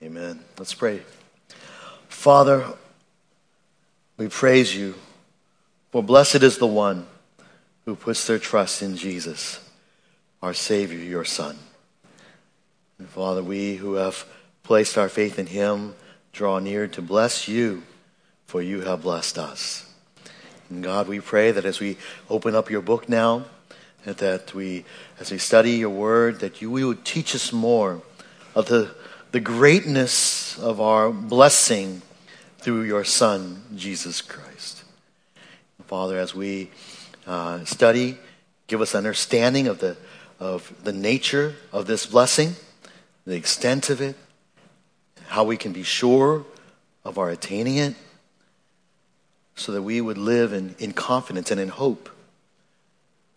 Amen. Let's pray. Father, we praise you, for blessed is the one who puts their trust in Jesus, our Savior, your Son. And Father, we who have placed our faith in him draw near to bless you, for you have blessed us. And God, we pray that as we open up your book now, that we, as we study your word, that you would teach us more of the, the greatness of our blessing through your Son, Jesus Christ. Father, as we uh, study, give us understanding of the, of the nature of this blessing, the extent of it, how we can be sure of our attaining it, so that we would live in, in confidence and in hope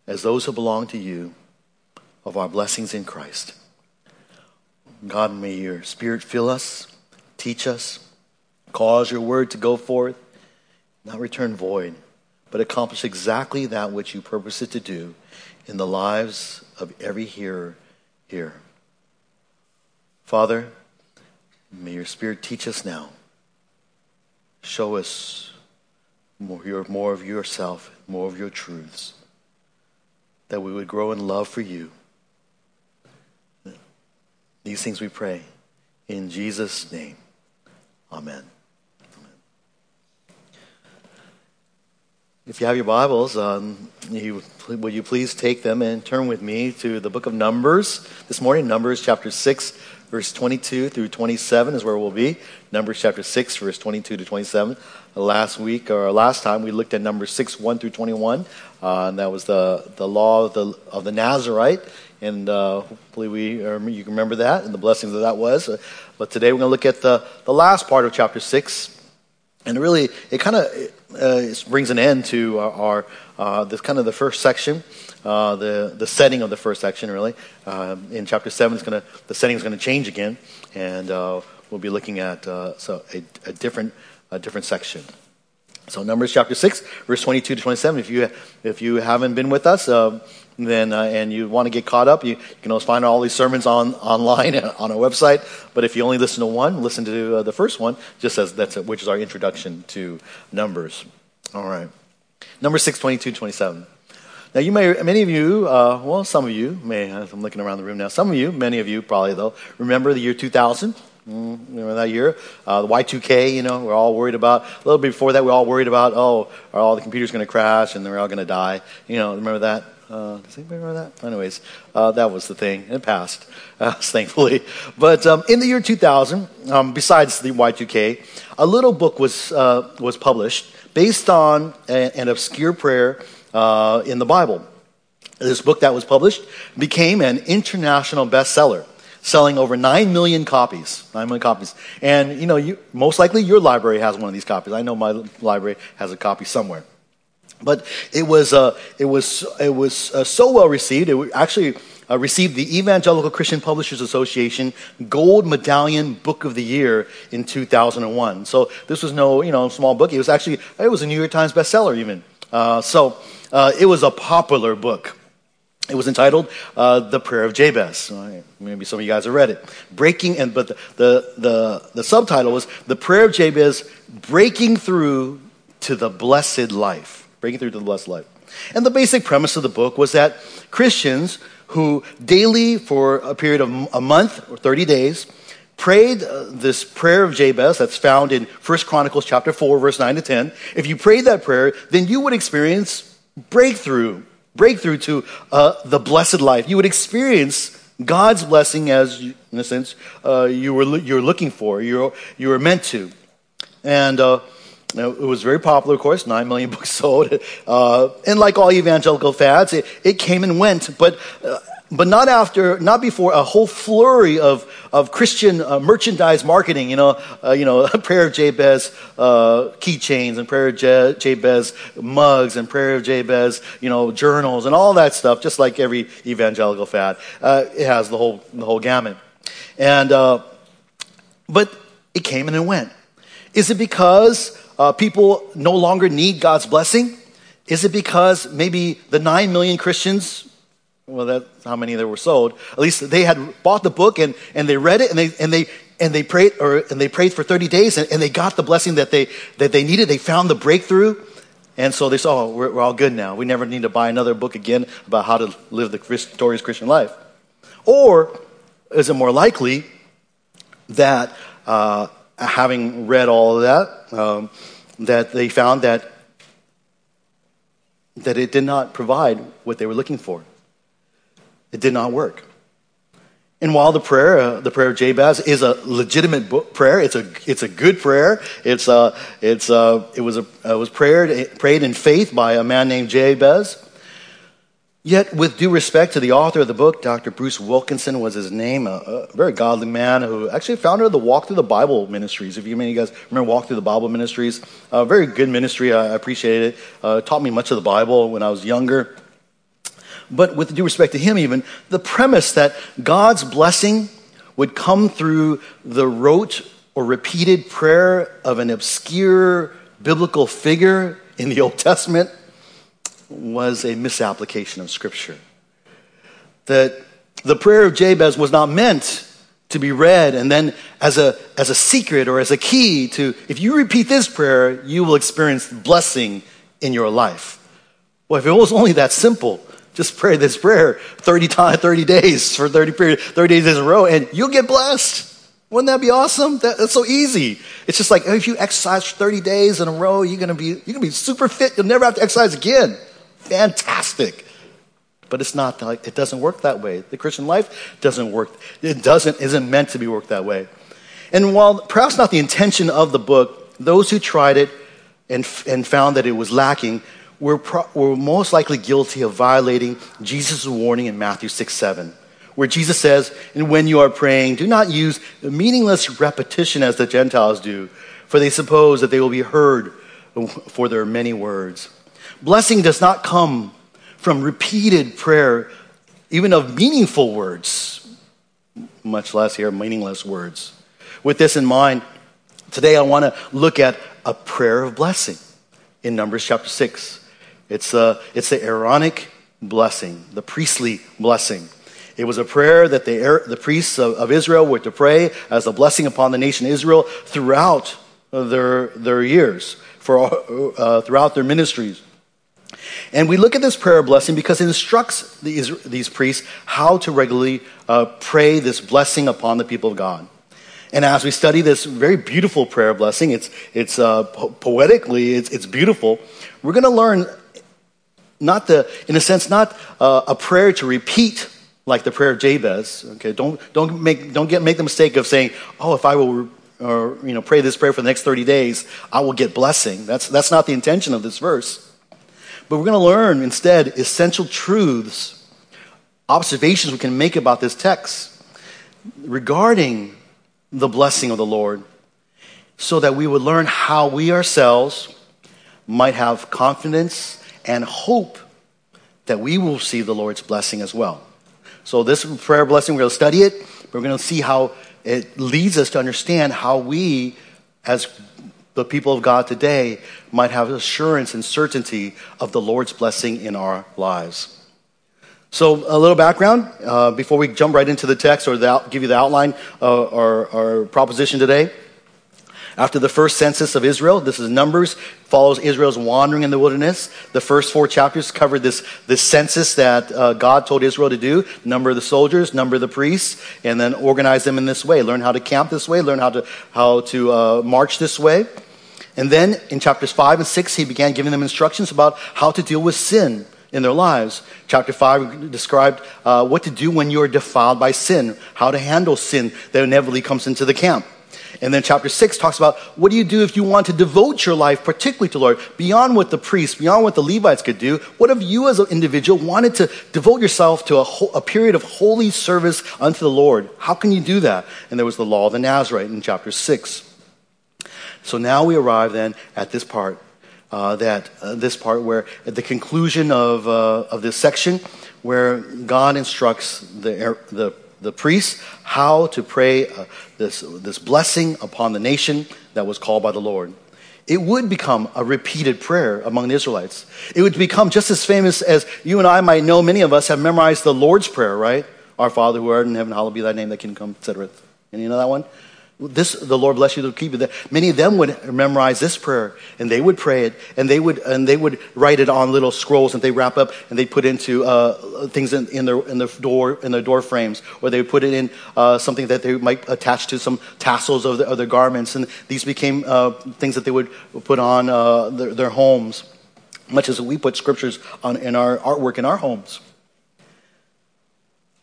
as those who belong to you of our blessings in Christ. God, may your Spirit fill us, teach us, cause your word to go forth, not return void, but accomplish exactly that which you purpose it to do in the lives of every hearer here. Father, may your Spirit teach us now. Show us more, your, more of yourself, more of your truths, that we would grow in love for you. These things we pray in Jesus' name. Amen. If you have your Bibles, um, you, will you please take them and turn with me to the book of Numbers this morning? Numbers chapter 6, verse 22 through 27 is where we'll be. Numbers chapter 6, verse 22 to 27. Last week, or last time, we looked at Numbers 6, 1 through 21. Uh, and that was the, the law of the, of the Nazarite. And uh, hopefully we, you can remember that and the blessings that that was. Uh, but today we're going to look at the, the last part of chapter 6. And really, it kind of uh, brings an end to our, our uh, this kind of the first section uh, the, the setting of the first section, really. Uh, in chapter 7, it's gonna, the setting is going to change again, and we'll be looking at so a, a, different, a different section. So, Numbers chapter 6, verse 22 to 27. If you, if you haven't been with us, uh, then uh, and you want to get caught up, you, you, can always find all these sermons on online on our website. But if you only listen to one, listen to uh, the first one, just as that's a, which is our introduction to Numbers. All right, number six, 22, 27. Now, you may, many of you, uh, well, some of you may, I'm looking around the room now, some of you, many of you probably though, remember the year 2000? Mm, remember that year? Uh, the Y2K, you know, we're all worried about. A little bit before that, we are all worried about, oh, are all the computers going to crash and they're all going to die? You know, remember that? Uh, does anybody remember that? Anyways, uh, that was the thing. It passed, uh, thankfully. But um, in the year 2000, um, besides the Y2K, a little book was, uh, was published based on a, an obscure prayer uh, in the Bible. This book that was published became an international bestseller, selling over 9 million copies. 9 million copies. And, you know, you, most likely your library has one of these copies. I know my library has a copy somewhere. But it was, uh, it was, it was uh, so well received, it actually uh, received the Evangelical Christian Publishers Association Gold Medallion Book of the Year in 2001. So this was no, you know, small book. It was actually, it was a New York Times bestseller even. Uh, so uh, it was a popular book. It was entitled uh, "The Prayer of Jabez." Maybe some of you guys have read it. Breaking, and but the, the the the subtitle was "The Prayer of Jabez: Breaking Through to the Blessed Life." Breaking through to the blessed life. And the basic premise of the book was that Christians who daily, for a period of a month or 30 days, prayed uh, this prayer of Jabez that's found in 1 Chronicles chapter 4 verse 9 to 10, if you prayed that prayer, then you would experience breakthrough, breakthrough to uh, the blessed life. You would experience God's blessing as, in a sense, uh, you were you're looking for, you you were meant to, and. Uh, it was very popular, of course, 9 million books sold. Uh, and like all evangelical fads, it, it came and went. But uh, but not after, not before a whole flurry of, of Christian uh, merchandise marketing, you know, uh, you know, Prayer of Jabez uh, keychains and Prayer of Je- Jabez mugs and Prayer of Jabez, you know, journals and all that stuff, just like every evangelical fad. Uh, it has the whole, the whole gamut. And, but it came and it went. Is it because uh, people no longer need God's blessing? Is it because maybe the nine million Christians well, that's how many there were sold. At least they had bought the book and, and they read it and they, and they and they prayed, or, and they prayed for 30 days and, and they got the blessing that they, that they needed. They found the breakthrough. And so they said, oh, we're, we're all good now. We never need to buy another book again about how to live the victorious Christian life. Or is it more likely that uh, having read all of that, um, that they found that that it did not provide what they were looking for. It did not work. And while the prayer, uh, the prayer of Jabez, is a legitimate book, prayer, it's a it's a good prayer. It's uh, it's uh, it was a was prayed prayed in faith by a man named Jabez. Yet, with due respect to the author of the book, Dr. Bruce Wilkinson was his name, a, a, very godly man who actually founded the Walk Through the Bible ministries. If you, many of you guys remember Walk Through the Bible ministries, a very good ministry. I appreciate it. Uh, taught me much of the Bible when I was younger. But with due respect to him, even, the premise that God's blessing would come through the rote or repeated prayer of an obscure biblical figure in the Old Testament was a misapplication of Scripture. That the prayer of Jabez was not meant to be read and then as a, as a secret or as a key to, if you repeat this prayer, you will experience blessing in your life. Well, if it was only that simple, just pray this prayer 30 times, 30 days for 30 period, 30 days in a row, and you'll get blessed. Wouldn't that be awesome? That, that's so easy. It's just like oh, if you exercise 30 days in a row, you're gonna be you're gonna be super fit. You'll never have to exercise again fantastic. But it's not like it doesn't work that way. The Christian life doesn't work. It doesn't isn't meant to be worked that way. And while perhaps not the intention of the book, those who tried it and, and found that it was lacking were, pro, were most likely guilty of violating Jesus' warning in Matthew 6 7, where Jesus says, And when you are praying, do not use meaningless repetition as the Gentiles do, for they suppose that they will be heard for their many words. Blessing does not come from repeated prayer, even of meaningful words, much less here meaningless words. With this in mind, today I want to look at a prayer of blessing in Numbers chapter 6. It's, a, it's the Aaronic blessing, the priestly blessing. It was a prayer that the, the priests of, of Israel were to pray as a blessing upon the nation Israel throughout their, their years, for, uh, throughout their ministries. And we look at this prayer of blessing because it instructs these, these priests how to regularly uh, pray this blessing upon the people of God. And as we study this very beautiful prayer blessing, it's, it's uh, po- poetically, it's, it's beautiful. We're going to learn not the, in a sense, not uh, a prayer to repeat like the prayer of Jabez. Okay, don't, don't, make, don't get, make the mistake of saying, oh, if I will or, you know, pray this prayer for the next 30 days, I will get blessing. That's, that's not the intention of this verse. But we're going to learn instead essential truths, observations we can make about this text regarding the blessing of the Lord, so that we would learn how we ourselves might have confidence and hope that we will see the Lord's blessing as well. So, this prayer blessing, we're going to study it. We're going to see how it leads us to understand how we, as the people of God today might have assurance and certainty of the Lord's blessing in our lives. So, a little background uh, before we jump right into the text or the, give you the outline of our, our proposition today. After the first census of Israel, this is Numbers, follows Israel's wandering in the wilderness. The first four chapters covered this, this census that uh, God told Israel to do number the soldiers, number the priests, and then organize them in this way. Learn how to camp this way, learn how to, how to uh, march this way. And then in chapters 5 and 6, he began giving them instructions about how to deal with sin in their lives. Chapter 5 described uh, what to do when you are defiled by sin, how to handle sin that inevitably comes into the camp. And then chapter 6 talks about what do you do if you want to devote your life particularly to the Lord, beyond what the priests, beyond what the Levites could do. What if you as an individual wanted to devote yourself to a, a period of holy service unto the Lord? How can you do that? And there was the law of the Nazarite in chapter 6. So now we arrive then at this part, uh, that uh, this part where at the conclusion of, uh, of this section, where God instructs the, the the priests how to pray uh, this, this blessing upon the nation that was called by the Lord. It would become a repeated prayer among the Israelites. It would become just as famous as you and I might know. Many of us have memorized the Lord's Prayer, right? Our Father who art in heaven, hallowed be thy name, thy kingdom come, etc. And you know that one? This the Lord bless you to keep you. There. Many of them would memorize this prayer and they would pray it and they would and they would write it on little scrolls and they wrap up and they put into uh, things in, in, their in the door in their door frames or they would put it in uh, something that they might attach to some tassels of, the, of their garments and these became uh, things that they would put on uh, their, their, homes, much as we put scriptures on in our artwork in our homes.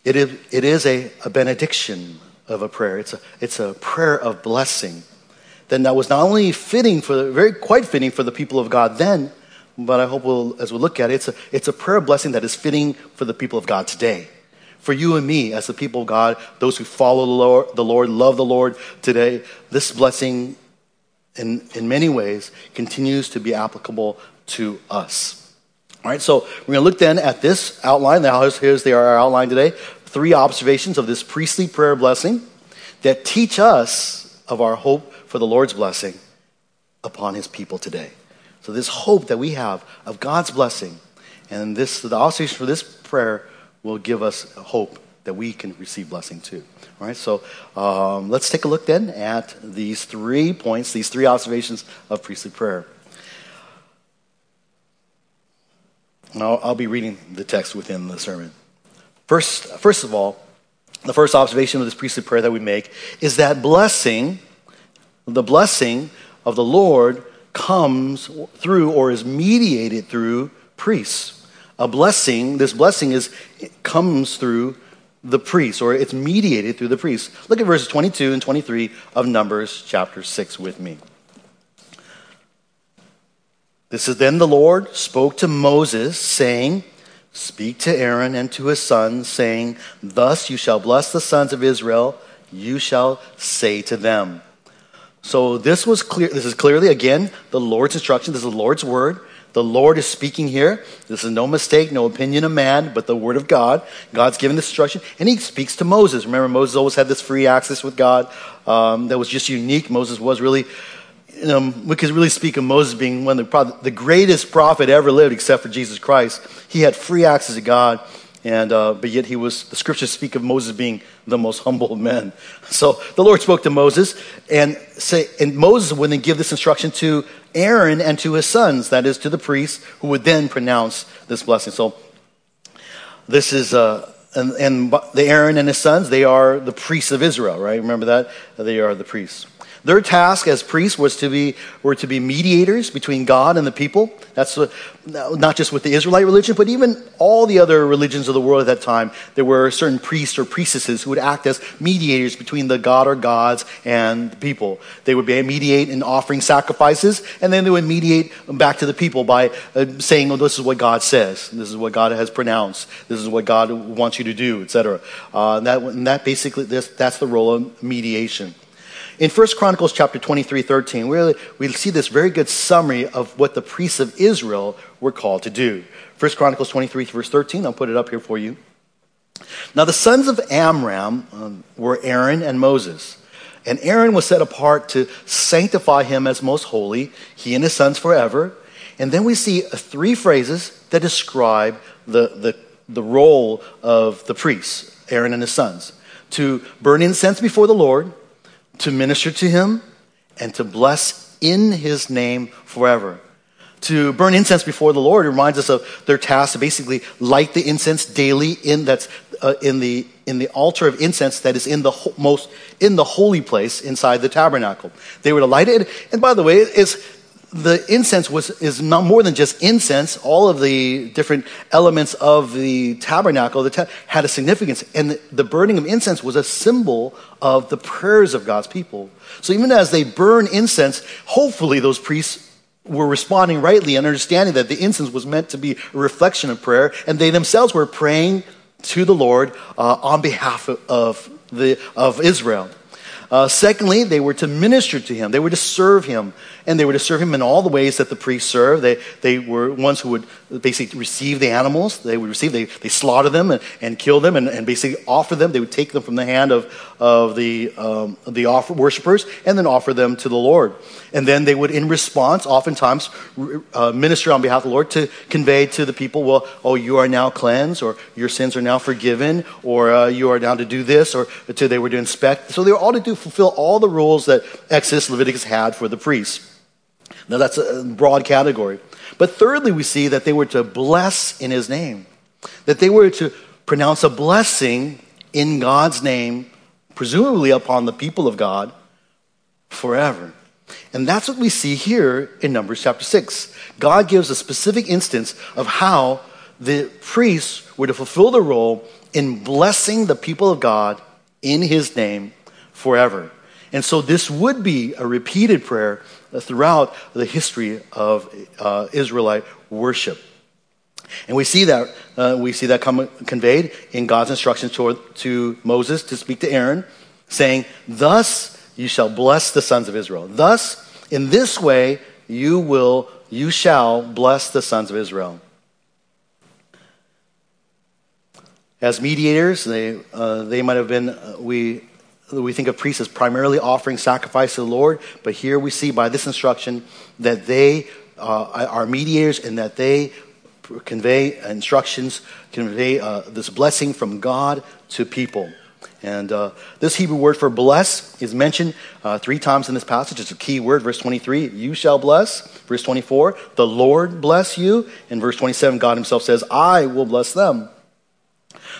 It is, it is a, a benediction of a prayer. It's a, it's a prayer of blessing. Then that was not only fitting for the, very quite fitting for the people of God then, but I hope we'll, as we look at it, it's a, it's a prayer of blessing that is fitting for the people of God today. For you and me, as the people of God, those who follow the Lord, the Lord love the Lord today, this blessing in, in many ways continues to be applicable to us. All right, so we're going to look then at this outline. Now, here's the, our outline today three observations of this priestly prayer blessing that teach us of our hope for the Lord's blessing upon his people today. So, this hope that we have of God's blessing, and this, the observation for this prayer will give us hope that we can receive blessing too. All right, so um, let's take a look then at these three points, these three observations of priestly prayer. I'll, I'll be reading the text within the sermon. First, first of all, the first observation of this priestly prayer that we make is that blessing, the blessing of the Lord comes through or is mediated through priests. A blessing, this blessing is comes through the priest, or it's mediated through the priest. Look at verses 22 and 23 of Numbers chapter 6 with me. This is then the Lord spoke to Moses, saying, Speak to Aaron and to his sons, saying, Thus you shall bless the sons of Israel, you shall say to them. So this was clear, this is clearly, again, the Lord's instruction. This is the Lord's word. The Lord is speaking here. This is no mistake, no opinion of man, but the word of God. God's given this instruction, and he speaks to Moses. Remember, Moses always had this free access with God um, that was just unique. Moses was really um, we could really speak of Moses being one of the, the greatest prophet ever lived, except for Jesus Christ. He had free access to God, and uh, but yet he was. The scriptures speak of Moses being the most humble of men. So the Lord spoke to Moses, and say, and Moses would then give this instruction to Aaron and to his sons, that is, to the priests, who would then pronounce this blessing. So this is. Uh, and, and the Aaron and his sons, they are the priests of Israel, right? Remember that? They are the priests. Their task as priests was to be, were to be mediators between God and the people. That's not just with the Israelite religion, but even all the other religions of the world at that time. There were certain priests or priestesses who would act as mediators between the God or gods and the people. They would be, mediate in offering sacrifices, and then they would mediate back to the people by uh, saying, "Oh, this is what God says. This is what God has pronounced. This is what God wants you to do, etc." Uh, and that, that basically, this, that's the role of mediation. In 1 Chronicles chapter 23, 13, we, we see this very good summary of what the priests of Israel were called to do. 1 Chronicles 23, verse 13, I'll put it up here for you. Now, the sons of Amram um, were Aaron and Moses. And Aaron was set apart to sanctify him as most holy, he and his sons forever. And then we see three phrases that describe the, the, the role of the priests, Aaron and his sons to burn incense before the Lord, to minister to him and to bless in his name forever. To burn incense before the Lord reminds us of their task to basically light the incense daily in that's uh, in the in the altar of incense that is in the ho- most in the holy place inside the tabernacle. They were to light it, and by the way, it's the incense was is not more than just incense. All of the different elements of the tabernacle the ta- had a significance, and the, the burning of incense was a symbol of the prayers of God's people. So even as they burn incense, hopefully those priests were responding rightly and understanding that the incense was meant to be a reflection of prayer, and they themselves were praying to the Lord uh, on behalf of, of the of Israel. Uh, secondly, they were to minister to him. They were to serve him and they were to serve him in all the ways that the priests served. They, they were ones who would basically receive the animals. They would receive, they, they slaughter them and, and kill them and, and basically offer them. They would take them from the hand of, of the, um, the offer, worshipers and then offer them to the Lord. And then they would, in response, oftentimes uh, minister on behalf of the Lord to convey to the people, well, oh, you are now cleansed, or your sins are now forgiven, or uh, you are now to do this, or to, they were to inspect. So they were all to do fulfill all the rules that Exodus, Leviticus had for the priests. Now, that's a broad category. But thirdly, we see that they were to bless in his name, that they were to pronounce a blessing in God's name, presumably upon the people of God, forever. And that's what we see here in Numbers chapter 6. God gives a specific instance of how the priests were to fulfill the role in blessing the people of God in his name forever. And so this would be a repeated prayer throughout the history of uh, Israelite worship. And we see that, uh, we see that come, conveyed in God's instructions to, to Moses to speak to Aaron, saying, Thus you shall bless the sons of Israel. Thus, in this way, you will, you shall bless the sons of Israel. As mediators, they, uh, they might have been, uh, we, we think of priests as primarily offering sacrifice to the Lord, but here we see by this instruction that they uh, are mediators and that they convey instructions, convey uh, this blessing from God to people. And uh, this Hebrew word for bless is mentioned uh, three times in this passage. It's a key word. Verse 23, you shall bless. Verse 24, the Lord bless you. In verse 27, God himself says, I will bless them.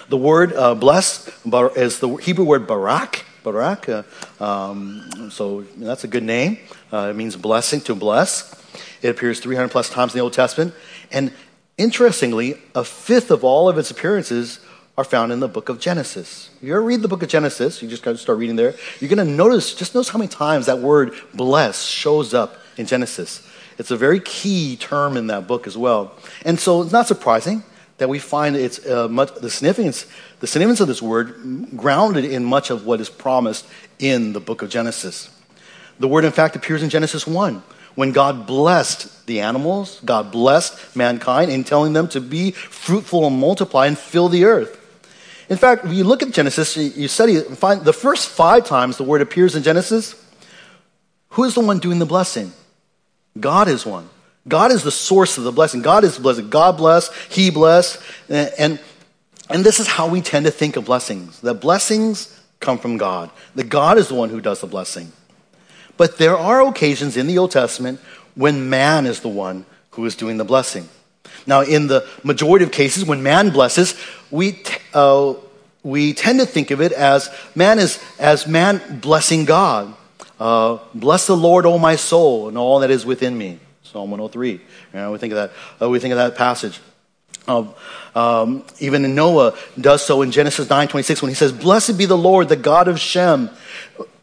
The word uh, bless is the Hebrew word barak. Barak. Um, so that's a good name. Uh, it means blessing, to bless. It appears 300 plus times in the Old Testament. And interestingly, a fifth of all of its appearances are found in the book of Genesis. If you ever read the book of Genesis, you just got to start reading there, you're going to notice, just notice how many times that word bless shows up in Genesis. It's a very key term in that book as well. And so it's not surprising that we find it's uh, much, the significance the significance of this word grounded in much of what is promised in the book of Genesis. The word, in fact, appears in Genesis 1 when God blessed the animals, God blessed mankind in telling them to be fruitful and multiply and fill the earth. In fact, when you look at Genesis, you study find the first five times the word appears in Genesis, who is the one doing the blessing? God is one. God is the source of the blessing. God is the blessing. God bless, He bless. And, and this is how we tend to think of blessings. That blessings come from God. That God is the one who does the blessing. But there are occasions in the Old Testament when man is the one who is doing the blessing. Now, in the majority of cases, when man blesses, we, uh, we tend to think of it as man is as man blessing God. Uh, Bless the Lord, O my soul, and all that is within me. Psalm 103. You know, we think of that. Uh, we think of that passage. Um, um, even Noah does so in Genesis 9:26 when he says, "Blessed be the Lord, the God of Shem."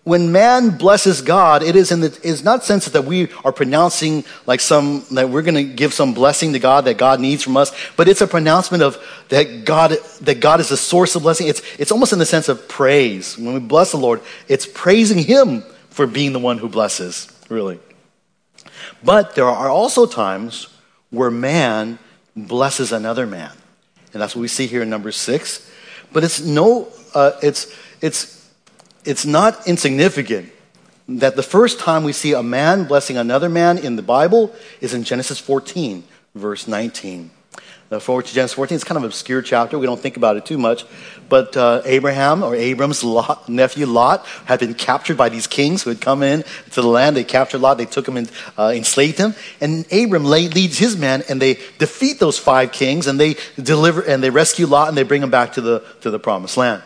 When man blesses God, it is in the it's not sense that we are pronouncing like some that we're going to give some blessing to God that God needs from us, but it's a pronouncement of that God that God is the source of blessing. It's it's almost in the sense of praise. When we bless the Lord, it's praising Him for being the one who blesses. Really. But there are also times where man blesses another man. And that's what we see here in number six. But it's no, uh, it's, it's, it's not insignificant that the first time we see a man blessing another man in the Bible is in Genesis 14, verse 19. The forward to Genesis 14. It's kind of an obscure chapter. We don't think about it too much. But uh, Abraham, or Abram's Lot, nephew Lot, had been captured by these kings who had come in to the land. They captured Lot. They took him and uh, enslaved him. And Abram leads his men, and they defeat those five kings, and they deliver and they rescue Lot, and they bring him back to the to the promised land.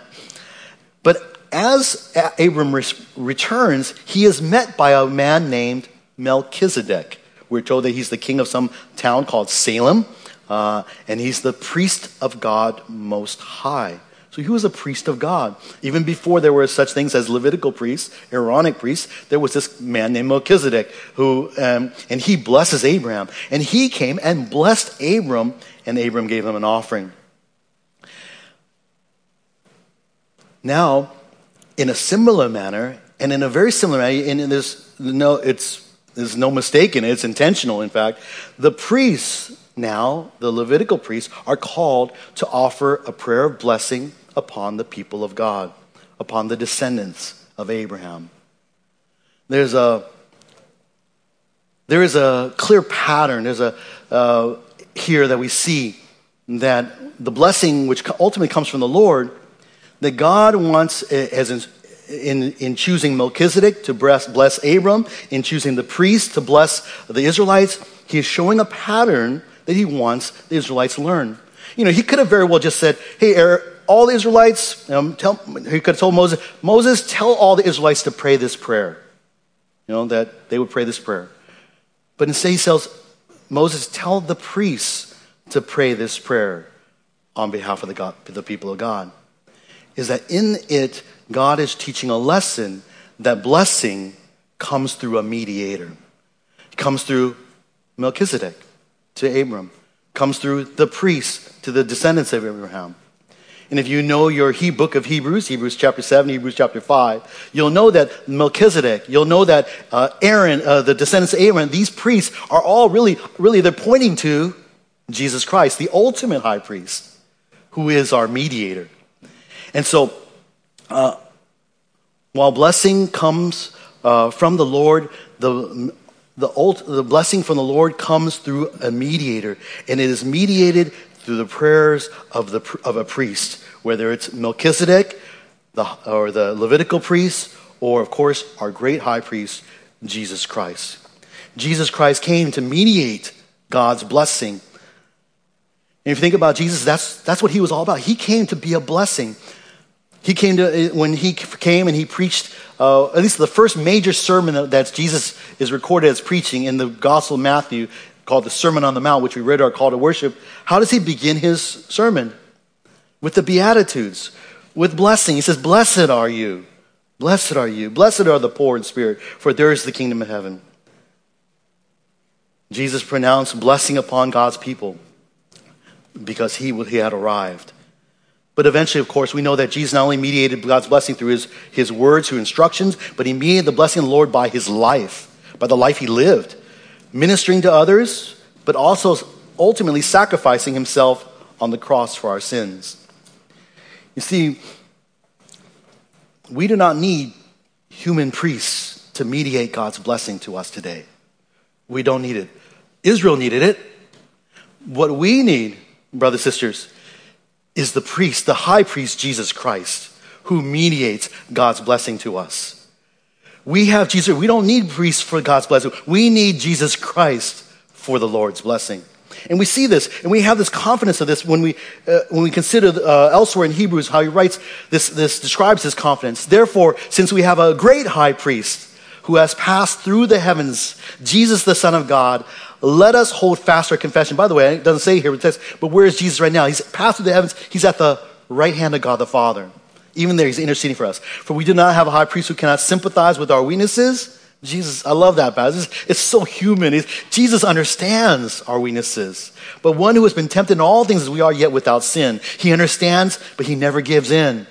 But as Abram re- returns, he is met by a man named Melchizedek. We're told that he's the king of some town called Salem. Uh, and he's the priest of God Most High. So he was a priest of God. Even before there were such things as Levitical priests, Aaronic priests, there was this man named Melchizedek who, um, and he blesses Abraham. And he came and blessed Abram, and Abram gave him an offering. Now, in a similar manner, and in a very similar manner, and there's no, it's, there's no mistake in it, it's intentional, in fact, the priests now, the Levitical priests, are called to offer a prayer of blessing upon the people of God, upon the descendants of Abraham. There's a there is a clear pattern. There's a uh, here that we see that the blessing, which ultimately comes from the Lord, that God wants has in, in choosing Melchizedek to bless, bless Abram, in choosing the priest to bless the Israelites, he is showing a pattern that he wants the Israelites to learn. You know, he could have very well just said, hey, all the Israelites, um, tell, he could have told Moses, Moses, tell all the Israelites to pray this prayer. You know, that they would pray this prayer. But instead he tells Moses, tell the priests to pray this prayer on behalf of the, God, the people of God. Is that in it, God is teaching a lesson that blessing comes through a mediator. It comes through Melchizedek to Abram, comes through the priests to the descendants of Abraham. And if you know your he book of Hebrews, Hebrews chapter 7, Hebrews chapter 5, you'll know that Melchizedek, you'll know that uh, Aaron, uh, the descendants of Aaron, these priests are all really, really, they're pointing to Jesus Christ, the ultimate high priest, who is our mediator. And so, uh, while blessing comes uh, from the Lord, the the, the blessing from the Lord comes through a mediator, and it is mediated through the prayers of, the, of a priest, whether it's Melchizedek the, or the Levitical priest, or of course, our great high priest, Jesus Christ. Jesus Christ came to mediate God's blessing. And if you think about Jesus, that's, that's what he was all about. He came to be a blessing. He came to, when he came and he preached, uh, at least the first major sermon that, that Jesus is recorded as preaching in the Gospel of Matthew, called the Sermon on the Mount, which we read our call to worship. How does he begin his sermon? With the Beatitudes, with blessing. He says, Blessed are you. Blessed are you. Blessed are the poor in spirit, for there is the kingdom of heaven. Jesus pronounced blessing upon God's people because he, he had arrived. But eventually, of course, we know that Jesus not only mediated God's blessing through his, his words, through instructions, but he mediated the blessing of the Lord by his life, by the life he lived, ministering to others, but also ultimately sacrificing himself on the cross for our sins. You see, we do not need human priests to mediate God's blessing to us today. We don't need it. Israel needed it. What we need, brothers and sisters, is the priest, the high priest, Jesus Christ, who mediates God's blessing to us. We have Jesus. We don't need priests for God's blessing. We need Jesus Christ for the Lord's blessing. And we see this, and we have this confidence of this when we, uh, when we consider uh, elsewhere in Hebrews how he writes this, this describes his confidence. Therefore, since we have a great high priest who has passed through the heavens, Jesus, the Son of God, let us hold fast our confession. By the way, it doesn't say here, it says, but where is Jesus right now? He's passed through the heavens. He's at the right hand of God the Father. Even there, he's interceding for us. For we do not have a high priest who cannot sympathize with our weaknesses. Jesus, I love that passage. It's so human. It's, Jesus understands our weaknesses. But one who has been tempted in all things as we are, yet without sin. He understands, but he never gives in.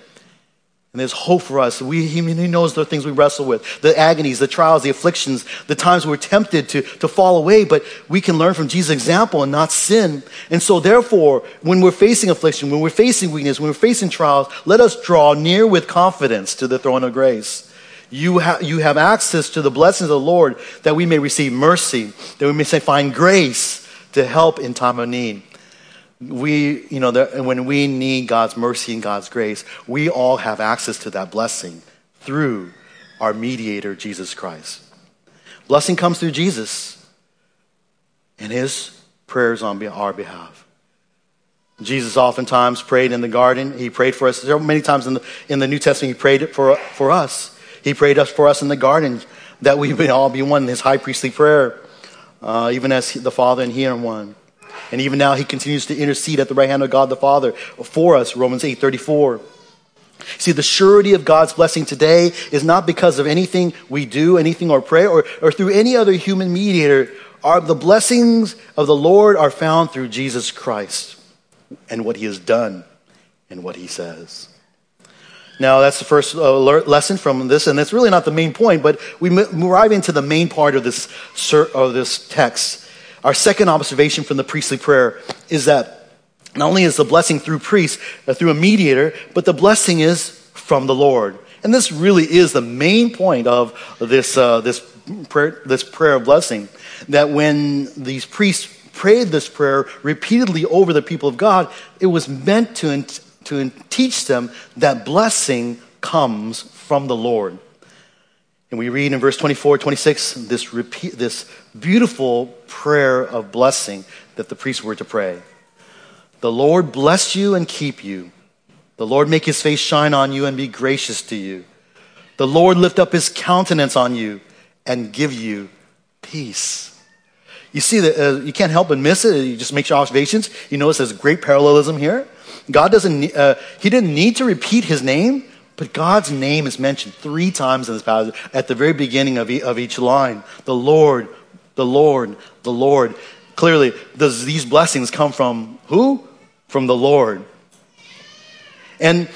And there's hope for us. We, he, he knows the things we wrestle with, the agonies, the trials, the afflictions, the times we're tempted to, to fall away, but we can learn from Jesus' example and not sin. And so therefore, when we're facing affliction, when we're facing weakness, when we're facing trials, let us draw near with confidence to the throne of grace. You, ha- you have access to the blessings of the Lord that we may receive mercy, that we may find grace to help in time of need we, you know, when we need God's mercy and God's grace, we all have access to that blessing through our mediator, Jesus Christ. Blessing comes through Jesus and his prayers on our behalf. Jesus oftentimes prayed in the garden. He prayed for us. There many times in the, in the New Testament, he prayed for, for us. He prayed us for us in the garden that we would all be one in his high priestly prayer, uh, even as the Father and he are one. And even now, he continues to intercede at the right hand of God the Father for us, Romans 8:34. See, the surety of God's blessing today is not because of anything we do, anything or pray, or, or through any other human mediator. The blessings of the Lord are found through Jesus Christ and what he has done and what he says. Now, that's the first uh, lesson from this, and that's really not the main point, but we arrive into the main part of this, of this text. Our second observation from the priestly prayer is that not only is the blessing through priests, uh, through a mediator, but the blessing is from the Lord. And this really is the main point of this, uh, this, prayer, this prayer of blessing. That when these priests prayed this prayer repeatedly over the people of God, it was meant to, to teach them that blessing comes from the Lord. And we read in verse 24, 26, this, repeat, this beautiful prayer of blessing that the priests were to pray. The Lord bless you and keep you. The Lord make his face shine on you and be gracious to you. The Lord lift up his countenance on you and give you peace. You see that uh, you can't help but miss it. You just make your observations. You notice there's great parallelism here. God doesn't, uh, he didn't need to repeat his name, but God's name is mentioned three times in this passage at the very beginning of, e- of each line. The Lord, the Lord, the Lord. Clearly, does these blessings come from who? From the Lord. And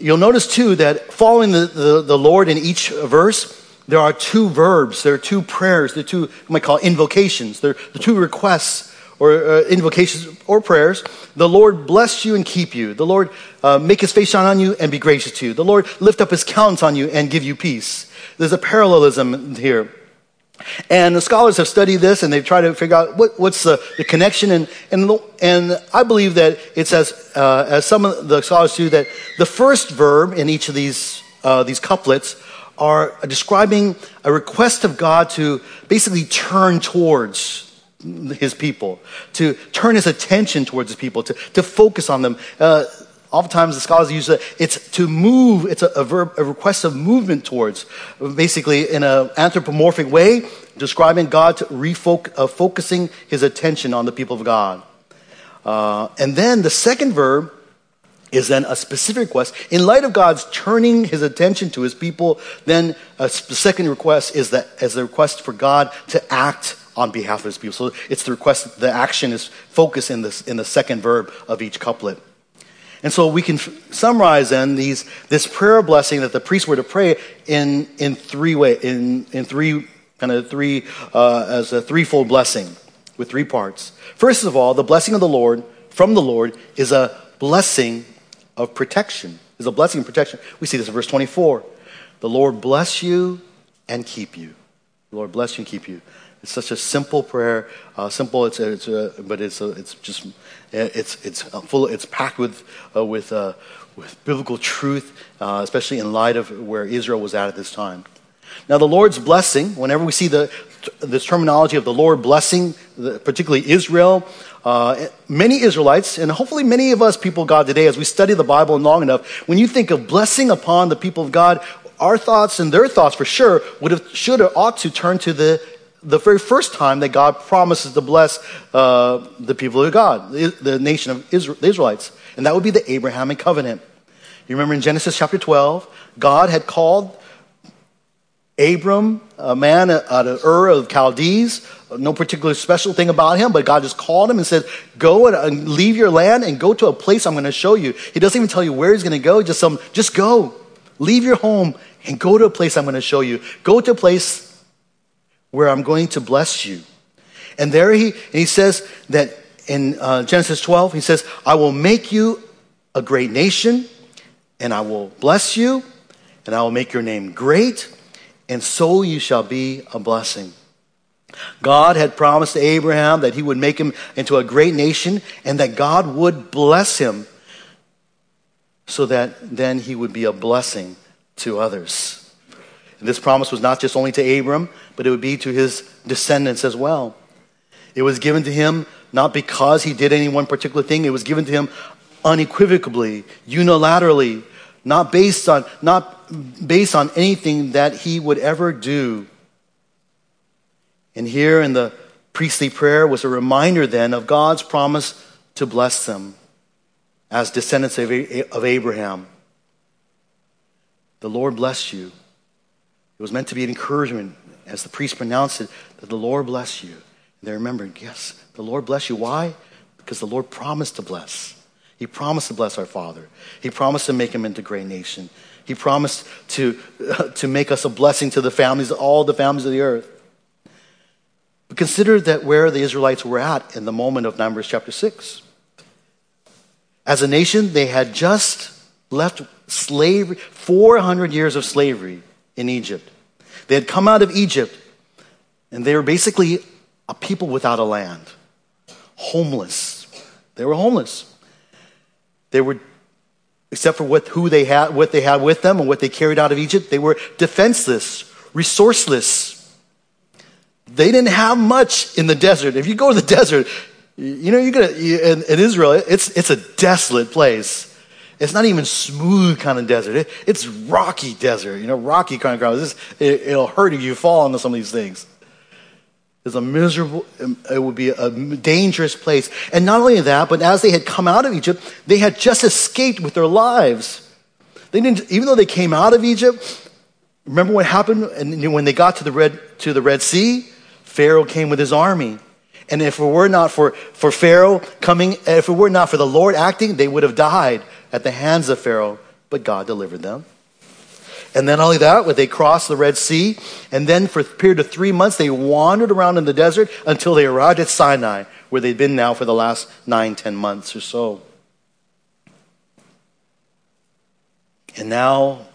you'll notice too that following the, the, the Lord in each verse, there are two verbs, there are two prayers, there are two, you might call invocations, there are two requests or uh, invocations or prayers. The Lord bless you and keep you. The Lord uh, make his face shine on you and be gracious to you. The Lord lift up his countenance on you and give you peace. There's a parallelism here. And the scholars have studied this and they've tried to figure out what, what's the, the, connection. And, and, and I believe that it's as, uh, as some of the scholars do, that the first verb in each of these, uh, these couplets are describing a request of God to basically turn towards his people, to turn his attention towards his people, to, to focus on them. Uh, oftentimes the scholars use it, it's to move, it's a, a, verb, a request of movement towards, basically in an anthropomorphic way, describing God to refoc- uh, focusing his attention on the people of God. Uh, and then the second verb is then a specific request. In light of God's turning his attention to his people, then a second request is that as the request for God to act on behalf of his people. So it's the request, the action is focused in, this, in the second verb of each couplet. And so we can summarize then these, this prayer blessing that the priests were to pray in, in three way, in, in three, kind of three, uh, as a threefold blessing with three parts. First of all, the blessing of the Lord from the Lord is a blessing of protection. Is a blessing of protection. We see this in verse 24. The Lord bless you and keep you. The Lord bless you and keep you. It's such a simple prayer, uh, simple. It's, it's uh, but it's uh, it's just it's it's full. It's packed with uh, with uh, with biblical truth, uh, especially in light of where Israel was at at this time. Now, the Lord's blessing. Whenever we see the this terminology of the Lord blessing, particularly Israel, uh, many Israelites, and hopefully many of us people of God today, as we study the Bible long enough, when you think of blessing upon the people of God, our thoughts and their thoughts for sure would have, should or ought to turn to the the very first time that God promises to bless uh, the people of God, the, nation of Israel, the Israelites. And that would be the Abrahamic covenant. You remember in Genesis chapter 12, God had called Abram, a man out of Ur of Chaldees, no particular special thing about him, but God just called him and said, Go and leave your land and go to a place I'm going to show you. He doesn't even tell you where he's going to go, just some, just go. Leave your home and go to a place I'm going to show you. Go to a place where I'm going to bless you. And there he, he says that in uh, Genesis 12, he says, I will make you a great nation, and I will bless you, and I will make your name great, and so you shall be a blessing. God had promised Abraham that he would make him into a great nation and that God would bless him so that then he would be a blessing to others. This promise was not just only to Abram, but it would be to his descendants as well. It was given to him not because he did any one particular thing, it was given to him unequivocally, unilaterally, not based on, not based on anything that he would ever do. And here in the priestly prayer was a reminder then of God's promise to bless them as descendants of Abraham. The Lord bless you. It was meant to be an encouragement as the priest pronounced it that the Lord bless you. And they remembered, yes, the Lord bless you. Why? Because the Lord promised to bless. He promised to bless our Father. He promised to make him into a great nation. He promised to, to make us a blessing to the families, all the families of the earth. But consider that where the Israelites were at in the moment of Numbers chapter 6. As a nation, they had just left slavery, 400 years of slavery in Egypt. They had come out of Egypt, and they were basically a people without a land, homeless. They were homeless. They were except for what, who they had, what they had with them and what they carried out of Egypt, they were defenseless, resourceless. They didn't have much in the desert. If you go to the desert, you know, you're gonna, in, in, Israel, it's, it's a desolate place. It's not even smooth kind of desert. It, it's rocky desert, you know, rocky kind of ground. This, it, it'll hurt if you fall into some of these things. It's a miserable, um, it would be a dangerous place. And not only that, but as they had come out of Egypt, they had just escaped with their lives. They didn't, even though they came out of Egypt, remember what happened and when they got to the Red, to the Red Sea? Pharaoh came with his army. And if it were not for, for Pharaoh coming, if it were not for the Lord acting, they would have died at the hands of Pharaoh. But God delivered them. And then only that, where they crossed the Red Sea, and then for a period of three months, they wandered around in the desert until they arrived at Sinai, where they'd been now for the last nine, ten months or so. And now,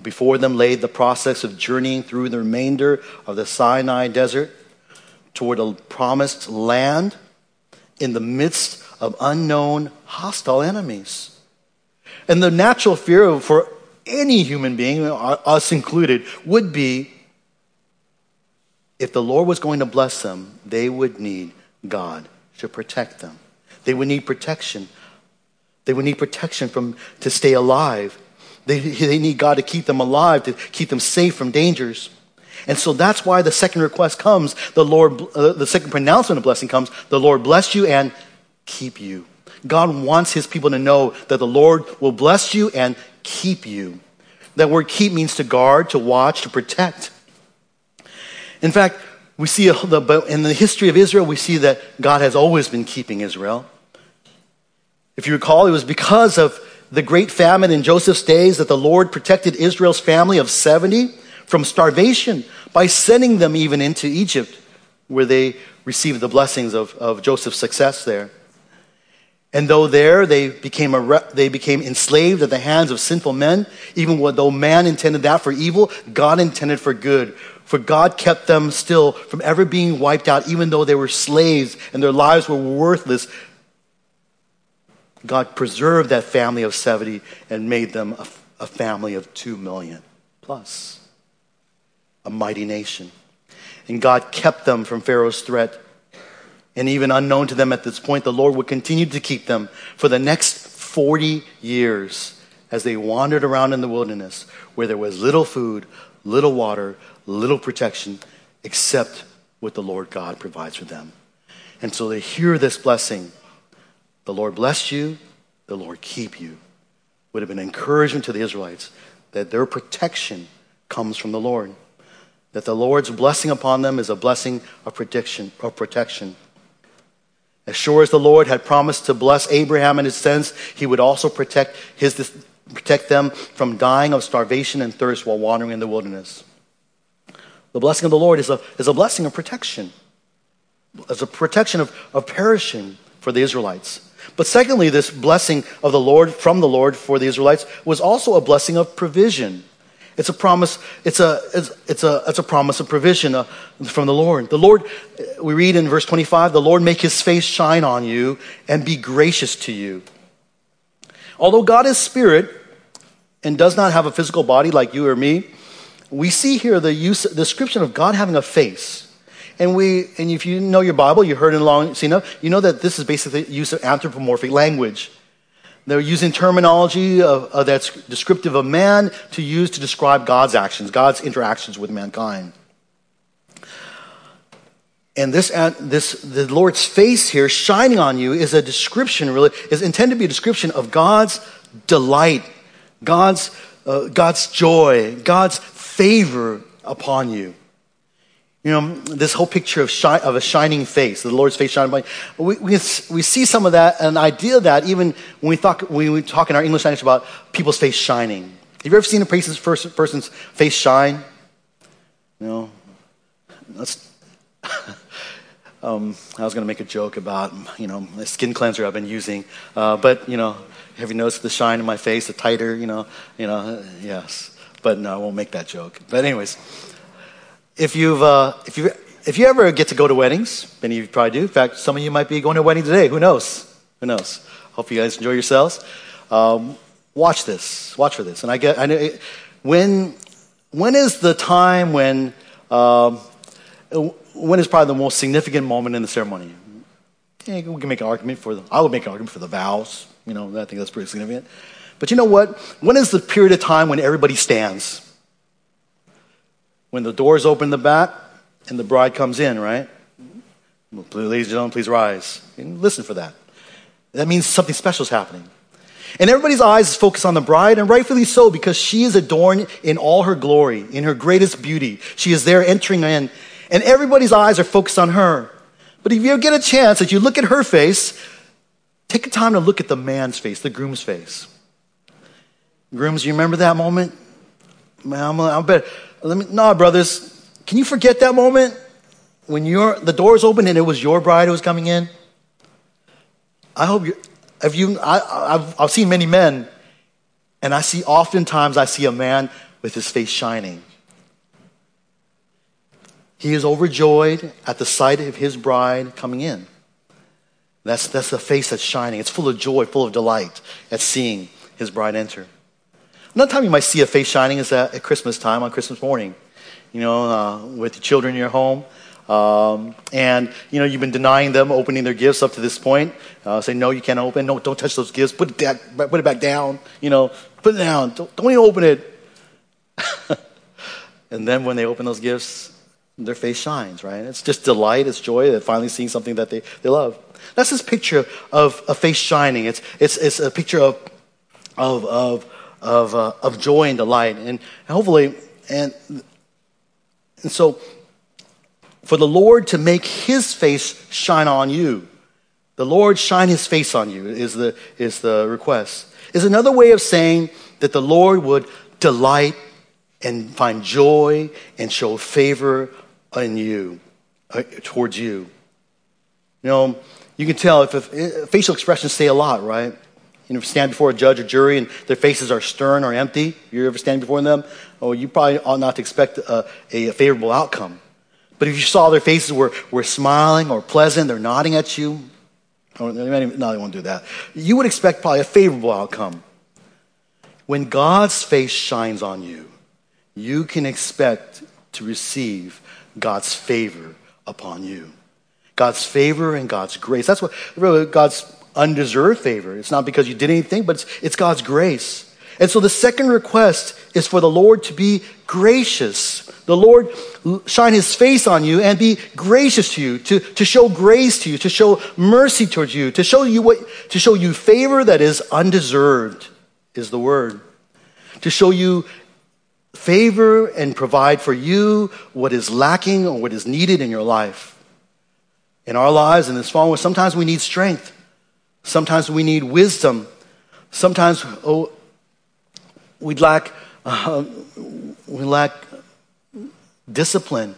before them laid the process of journeying through the remainder of the Sinai desert toward a promised land in the midst of unknown hostile enemies. And the natural fear for any human being, us included, would be if the Lord was going to bless them, they would need God to protect them. They would need protection. They would need protection from to stay alive. They, they need God to keep them alive, to keep them safe from dangers. And so that's why the second request comes. The Lord, uh, the second pronouncement of blessing comes. The Lord bless you and keep you. God wants his people to know that the Lord will bless you and keep you. That word keep means to guard, to watch, to protect. In fact, we see in the history of Israel, we see that God has always been keeping Israel. If you recall, it was because of the great famine in Joseph's days that the Lord protected Israel's family of 70 from starvation by sending them even into Egypt, where they received the blessings of, of Joseph's success there. And though there they became, a, they became enslaved at the hands of sinful men, even though man intended that for evil, God intended for good. For God kept them still from ever being wiped out, even though they were slaves and their lives were worthless. God preserved that family of 70 and made them a, a family of 2 million plus, a mighty nation. And God kept them from Pharaoh's threat and even unknown to them at this point, the Lord would continue to keep them for the next 40 years as they wandered around in the wilderness where there was little food, little water, little protection, except what the Lord God provides for them. And so they hear this blessing the Lord bless you, the Lord keep you. Would have been encouragement to the Israelites that their protection comes from the Lord. That the Lord's blessing upon them is a blessing of protection, of protection. As sure as the Lord had promised to bless Abraham and his sons, he would also protect, his, protect them from dying of starvation and thirst while wandering in the wilderness. The blessing of the Lord is a, is a blessing of protection, as a protection of, of perishing for the Israelites. But secondly, this blessing of the Lord from the Lord for the Israelites was also a blessing of provision. It's a promise, it's a, it's, it's a, it's a promise of provision uh, from the Lord. The Lord, we read in verse 25, the Lord make his face shine on you and be gracious to you. Although God is spirit and does not have a physical body like you or me, we see here the use, description of God having a face. And we, and if you know your Bible, you heard it you know, you know that this is basically use of anthropomorphic language. They're using terminology of, of that's descriptive of man to use to describe God's actions, God's interactions with mankind. And this, this, the Lord's face here shining on you is a description, really, is intended to be a description of God's delight, God's, uh, God's joy, God's favor upon you. You know, this whole picture of, shi- of a shining face, the Lord's face shining. We, we, we see some of that, an idea of that even when we, talk, when we talk in our English language about people's face shining. Have you ever seen a person's, person's face shine? No. that's, um, I was going to make a joke about, you know, the skin cleanser I've been using. Uh, but, you know, have you noticed the shine in my face, the tighter, you know, you know, yes. But no, I won't make that joke. But anyways, if you've uh, if you if you ever get to go to weddings, many of you probably do. In fact, some of you might be going to a wedding today. Who knows? Who knows? Hope you guys enjoy yourselves. Um, watch this. Watch for this. And I get, I know, it, when, when is the time when, um, when is probably the most significant moment in the ceremony? Yeah, we can make an argument for the, I would make an argument for the vows. You know, I think that's pretty significant. But you know what? When is the period of time when everybody stands? When the doors open the back and the bride comes in, right? Ladies and gentlemen, please rise. And listen for that. That means something special is happening. And everybody's eyes is focused on the bride, and rightfully so, because she is adorned in all her glory, in her greatest beauty. She is there entering in, and everybody's eyes are focused on her. But if you get a chance, as you look at her face, take a time to look at the man's face, the groom's face. Grooms, you remember that moment? Man, I'm, I bet. Let me. No, brothers. Can you forget that moment when your the doors opened and it was your bride who was coming in? I hope you. Have you? I, I've, I've seen many men, and I see oftentimes I see a man with his face shining. He is overjoyed at the sight of his bride coming in. That's, that's the face that's shining. It's full of joy, full of delight at seeing his bride enter. Another time you might see a face shining is at, at Christmas time, on Christmas morning. You know, uh, with the children in your home. Um, and, you know, you've been denying them opening their gifts up to this point. Uh, say, no, you can't open. No, don't touch those gifts. Put it, back, put it back down. You know, put it down. Don't, don't even open it. and then when they open those gifts, their face shines, right? It's just delight, it's joy. They're finally seeing something that they, they love. That's this picture of a face shining. It's, it's, it's a picture of, of, of of, uh, of joy and delight. And hopefully, and, and so for the Lord to make his face shine on you, the Lord shine his face on you is the, is the request. Is another way of saying that the Lord would delight and find joy and show favor in you, uh, towards you. You know, you can tell if, if facial expressions say a lot, right? You know, stand before a judge or jury and their faces are stern or empty, you ever stand before them? Oh, you probably ought not to expect a, a favorable outcome. But if you saw their faces were, were smiling or pleasant, they're nodding at you, oh, no, they won't do that. You would expect probably a favorable outcome. When God's face shines on you, you can expect to receive God's favor upon you. God's favor and God's grace. That's what really God's undeserved favor. It's not because you did anything, but it's, it's God's grace. And so the second request is for the Lord to be gracious. The Lord shine his face on you and be gracious to you, to, to show grace to you, to show mercy towards you, to show you what, to show you favor that is undeserved is the word. To show you favor and provide for you what is lacking or what is needed in your life. In our lives in this fall, sometimes we need strength. Sometimes we need wisdom. Sometimes oh, we lack, uh, we lack discipline.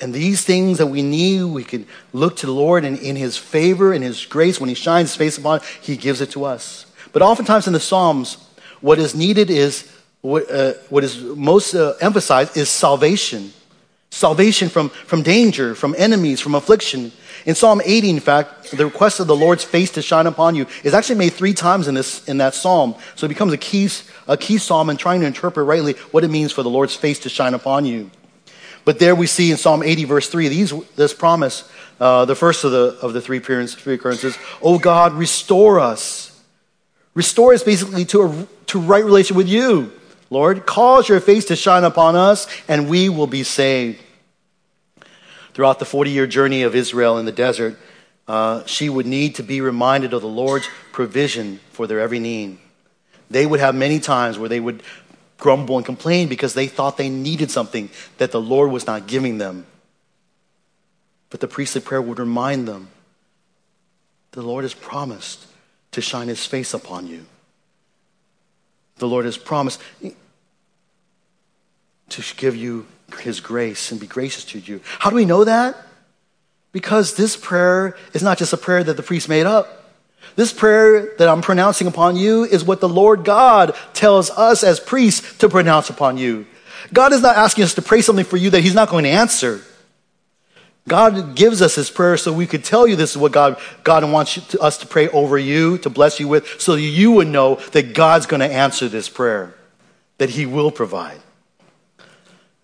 And these things that we need, we can look to the Lord and in His favor, and His grace, when He shines His face upon it, He gives it to us. But oftentimes in the Psalms, what is needed is, what, uh, what is most uh, emphasized is salvation. Salvation from, from danger, from enemies, from affliction. In Psalm 80, in fact, the request of the Lord's face to shine upon you is actually made three times in, this, in that psalm. So it becomes a key, a key psalm in trying to interpret rightly what it means for the Lord's face to shine upon you. But there we see in Psalm 80, verse 3, these, this promise, uh, the first of the, of the three, three occurrences, Oh God, restore us. Restore us basically to a to right relation with you, Lord. Cause your face to shine upon us, and we will be saved throughout the 40 year journey of Israel in the desert, uh, she would need to be reminded of the Lord's provision for their every need. They would have many times where they would grumble and complain because they thought they needed something that the Lord was not giving them. But the priestly prayer would remind them the Lord has promised to shine his face upon you. The Lord has promised to give you his grace and be gracious to you. How do we know that? Because this prayer is not just a prayer that the priest made up. This prayer that I'm pronouncing upon you is what the Lord God tells us as priests to pronounce upon you. God is not asking us to pray something for you that He's not going to answer. God gives us his prayer so we could tell you this is what God, God wants to, us to pray over you, to bless you with, so you would know that God's going to answer this prayer, that he will provide.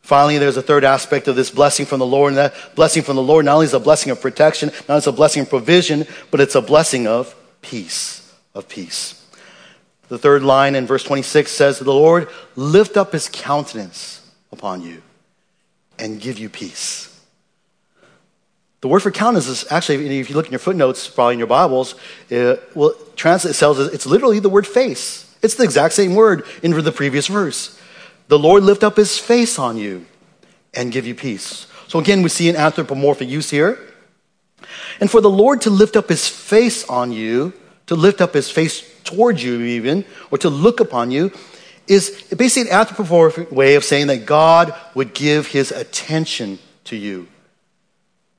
Finally, there's a third aspect of this blessing from the Lord, and that blessing from the Lord not only is a blessing of protection, not only is a blessing of provision, but it's a blessing of peace, of peace. The third line in verse 26 says, The Lord lift up his countenance upon you and give you peace. The word for countenance is actually, if you look in your footnotes, probably in your Bibles, it, well, translate says it's literally the word face. It's the exact same word in the previous verse. The Lord lift up his face on you and give you peace. So again, we see an anthropomorphic use here. And for the Lord to lift up his face on you, to lift up his face towards you, even, or to look upon you, is basically an anthropomorphic way of saying that God would give his attention to you.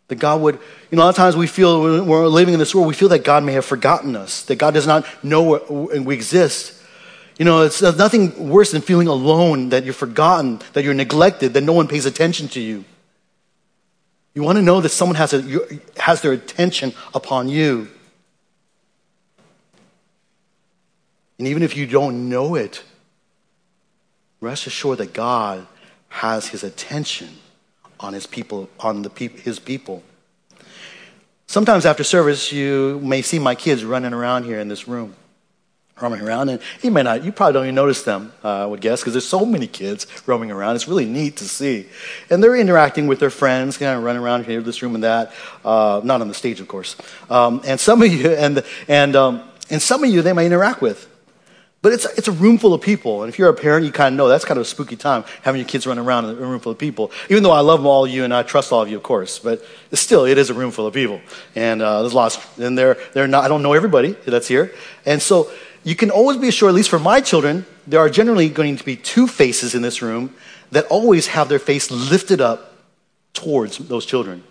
That God would, you know, a lot of times we feel when we're living in this world, we feel that God may have forgotten us, that God does not know we exist. You know, it's nothing worse than feeling alone, that you're forgotten, that you're neglected, that no one pays attention to you. You want to know that someone has, a, has their attention upon you. And even if you don't know it, rest assured that God has his attention on his people, on the pe- his people. Sometimes after service, you may see my kids running around here in this room, roaming around, and you may not, you probably don't even notice them, uh, I would guess, because there's so many kids roaming around. It's really neat to see. And they're interacting with their friends, kind of running around here, this room and that, uh, not on the stage, of course. Um, and some of you, and, and, um, and some of you they may interact with. But it's, it's a room full of people. And if you're a parent, you kind of know that's kind of a spooky time, having your kids run around in a room full of people. Even though I love all of you and I trust all of you, of course. But still, it is a room full of people. And uh, there's lots, and they're, they're not, I don't know everybody that's here. And so you can always be assured, at least for my children, there are generally going to be two faces in this room that always have their face lifted up towards those children.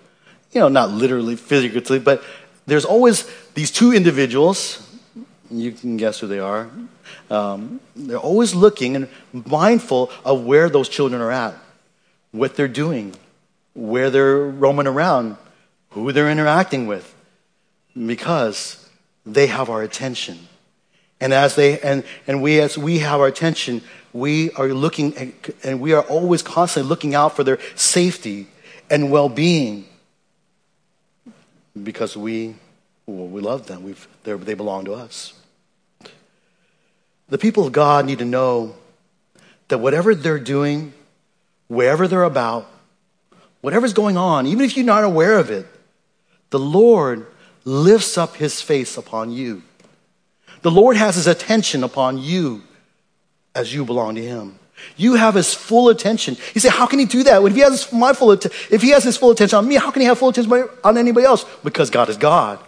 You know, not literally, physically, but there's always these two individuals. You can guess who they are um, they're always looking and mindful of where those children are at, what they're doing, where they're roaming around, who they're interacting with, because they have our attention. And as they and, and we as we have our attention, we are looking and, we are always constantly looking out for their safety and well-being because we well, we love them. We've, they belong to us. The people of God need to know that whatever they're doing, wherever they're about, whatever's going on, even if you're not aware of it, the Lord lifts up his face upon you. The Lord has his attention upon you as you belong to him. You have his full attention. You say, how can he do that? If he has my full, if he has his full attention on me, how can he have full attention on anybody else? Because God is God.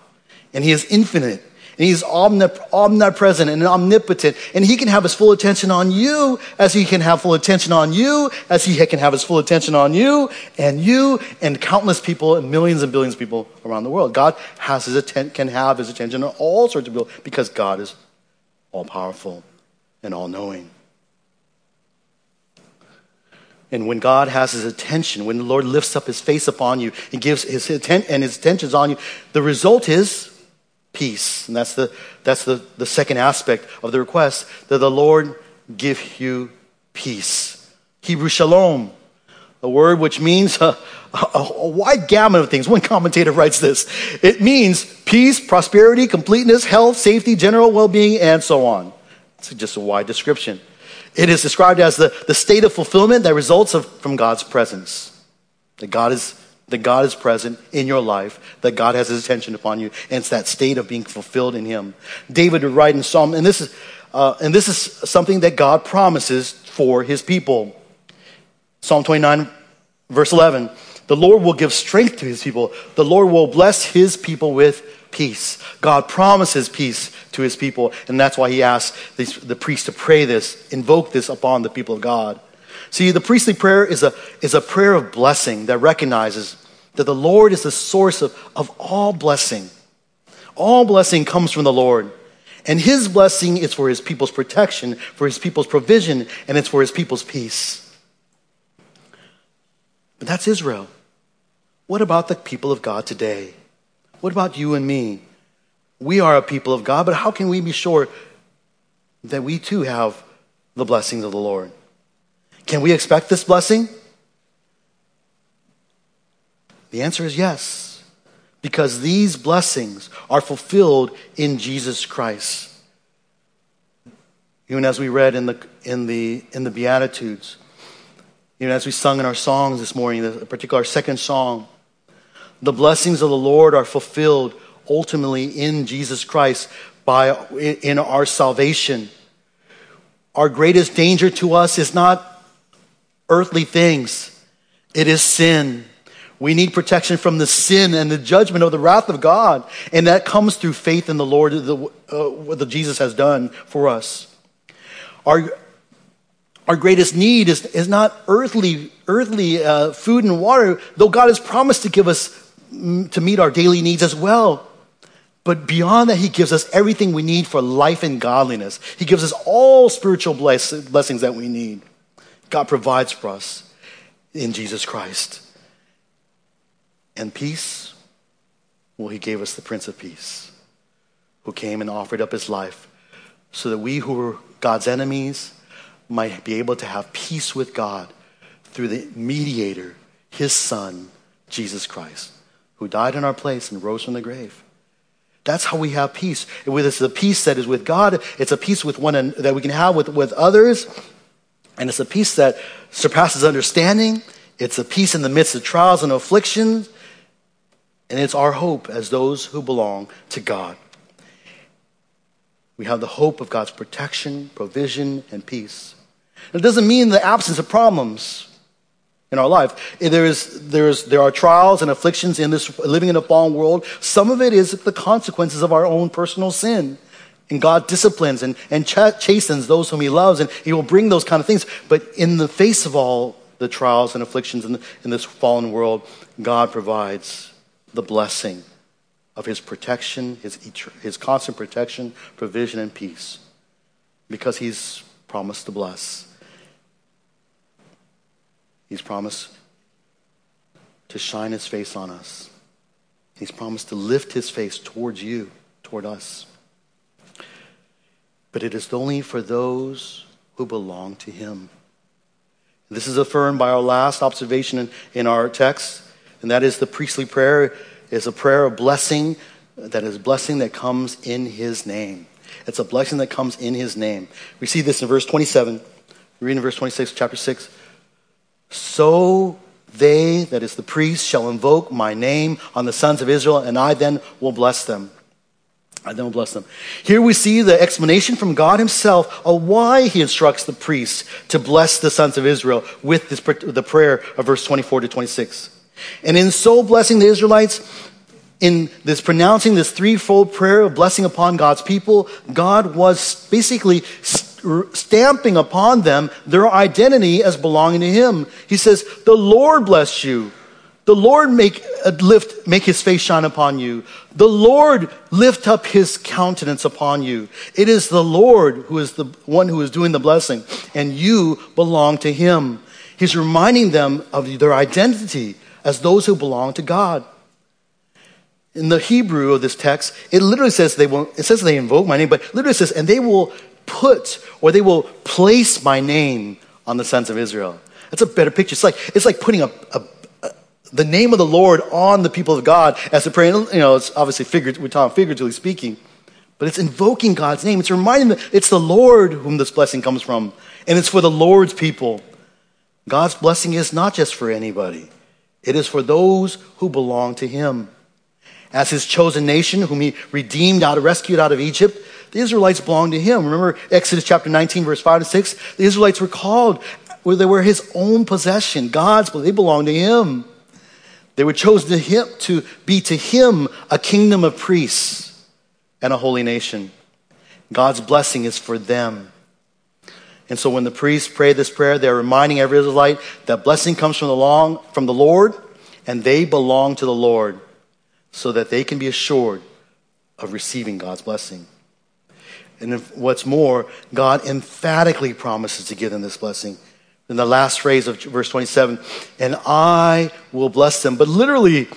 And he is infinite and he's omnip- omnipresent and omnipotent, and he can have his full attention on you as he can have full attention on you, as he can have his full attention on you and you and countless people and millions and billions of people around the world. God has his atten- can have his attention on all sorts of people because God is all powerful and all knowing. And when God has his attention, when the Lord lifts up his face upon you and gives his attention and his attention on you, the result is peace. And that's the, that's the, the second aspect of the request that the Lord give you peace. Hebrew shalom, a word which means a, a, a, wide gamut of things. One commentator writes this it means peace, prosperity, completeness, health, safety, general well being, and so on. It's just a wide description. It is described as the, the state of fulfillment that results of, from God's presence. That God is that God is present in your life, that God has his attention upon you, and it's that state of being fulfilled in him. David would write in Psalm, and this is, uh, and this is something that God promises for his people. Psalm 29, verse 11. The Lord will give strength to his people. The Lord will bless his people with peace. God promises peace to his people, and that's why he asks the priest to pray this, invoke this upon the people of God. See, the priestly prayer is a, is a prayer of blessing that recognizes that the Lord is the source of, of all blessing. All blessing comes from the Lord. And his blessing is for his people's protection, for his people's provision, and it's for his people's peace. But that's Israel. what about the people of God today? What about you and me? We are a people of God, but how can we be sure that we too have the blessings of the Lord? Can we expect this blessing? The answer is yes, because these blessings are fulfilled in Jesus Christ. Even as we read in the, in the, in the Beatitudes, even as we sung in our songs this morning, the particular second song, the blessings of the Lord are fulfilled ultimately in Jesus Christ by in our salvation. Our greatest danger to us is not earthly things. It is sin. We need protection from the sin and the judgment of the wrath of God. And that comes through faith in the Lord, the, uh, what Jesus has done for us. Our, our greatest need is, is not earthly, earthly uh, food and water, though God has promised to give us mm, to meet our daily needs as well. But beyond that, He gives us everything we need for life and godliness. He gives us all spiritual bless- blessings that we need. God provides for us in Jesus Christ. And peace, well, He gave us the Prince of Peace, who came and offered up His life so that we who were God's enemies might be able to have peace with God through the mediator, His Son, Jesus Christ, who died in our place and rose from the grave. That's how we have peace. It's a peace that is with God. It's a peace with one that we can have with, with others. And it's a peace that surpasses understanding. It's a peace in the midst of trials and afflictions. And it's our hope as those who belong to God. We have the hope of God's protection, provision, and peace. It doesn't mean the absence of problems in our life. There, is, there, is, there are trials and afflictions in this living in a fallen world. Some of it is the consequences of our own personal sin. And God disciplines and, and chastens those whom He loves, and He will bring those kind of things. But in the face of all the trials and afflictions in, the, in this fallen world, God provides the blessing of His protection, His, his constant protection, provision, and peace, because He's promised to bless. He's promised to shine his face on us. He's promised to lift his face towards you, toward us. But it is only for those who belong to him. This is affirmed by our last observation in, in our text, and that is the priestly prayer is a prayer of blessing that is blessing that comes in his name. It's a blessing that comes in his name. We see this in verse 27. We read in verse 26, chapter 6. So they, that is the priests, shall invoke my name on the sons of Israel, and I then will bless them. I then will bless them. Here we see the explanation from God Himself of why He instructs the priests to bless the sons of Israel with this, the prayer of verse 24 to 26. And in so blessing the Israelites, in this pronouncing this threefold prayer of blessing upon God's people, God was basically stamping upon them their identity as belonging to Him. He says, The Lord bless you. The Lord make, uh, lift, make his face shine upon you. The Lord lift up his countenance upon you. It is the Lord who is the one who is doing the blessing, and you belong to him. He's reminding them of their identity as those who belong to God. In the Hebrew of this text, it literally says they will, it says they invoke my name, but literally says, and they will put or they will place my name on the sons of Israel. That's a better picture. It's like, it's like putting a, a, a the name of the Lord on the people of God as a prayer. You know, it's obviously we're talking figuratively speaking, but it's invoking God's name. It's reminding them it's the Lord whom this blessing comes from, and it's for the Lord's people. God's blessing is not just for anybody, it is for those who belong to Him. As His chosen nation, whom He redeemed out, rescued out of Egypt, the Israelites belonged to him. Remember Exodus chapter 19, verse 5 to 6? The Israelites were called they were his own possession, God's, they belonged to him. They were chosen to, him, to be to him a kingdom of priests and a holy nation. God's blessing is for them. And so when the priests pray this prayer, they're reminding every Israelite that blessing comes from the, long, from the Lord and they belong to the Lord so that they can be assured of receiving God's blessing. And what's more, God emphatically promises to give them this blessing. In the last phrase of verse 27, and I will bless them. But literally,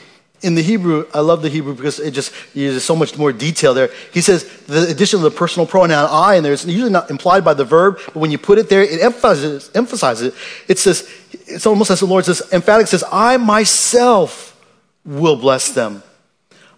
in the Hebrew, I love the Hebrew because it just uses so much more detail there. He says the addition of the personal pronoun I in there is usually not implied by the verb, but when you put it there, it emphasizes, emphasizes it. It says, it's almost as the Lord says, emphatic says, I myself will bless them.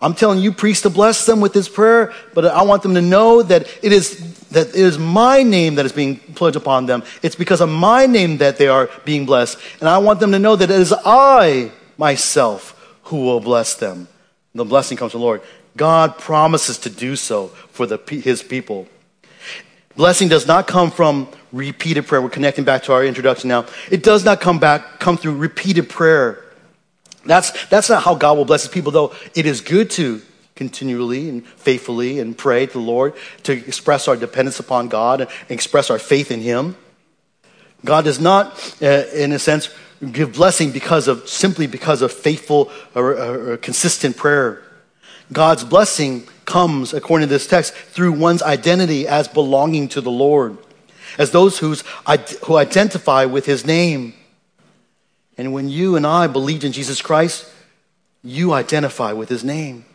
I'm telling you, priests, to bless them with this prayer, but I want them to know that it is that it is my name that is being pledged upon them. It's because of my name that they are being blessed. And I want them to know that it is I myself who will bless them. The blessing comes from the Lord. God promises to do so for the, his people. Blessing does not come from repeated prayer. We're connecting back to our introduction now. It does not come back, come through repeated prayer. That's, that's not how God will bless his people, though it is good to continually and faithfully and pray to the Lord to express our dependence upon God and express our faith in him. God does not, uh, in a sense, give blessing because of simply because of faithful or, or, or consistent prayer. God's blessing comes, according to this text, through one's identity as belonging to the Lord, as those who's, who identify with his name. And when you and I believed in Jesus Christ, you identify with his name.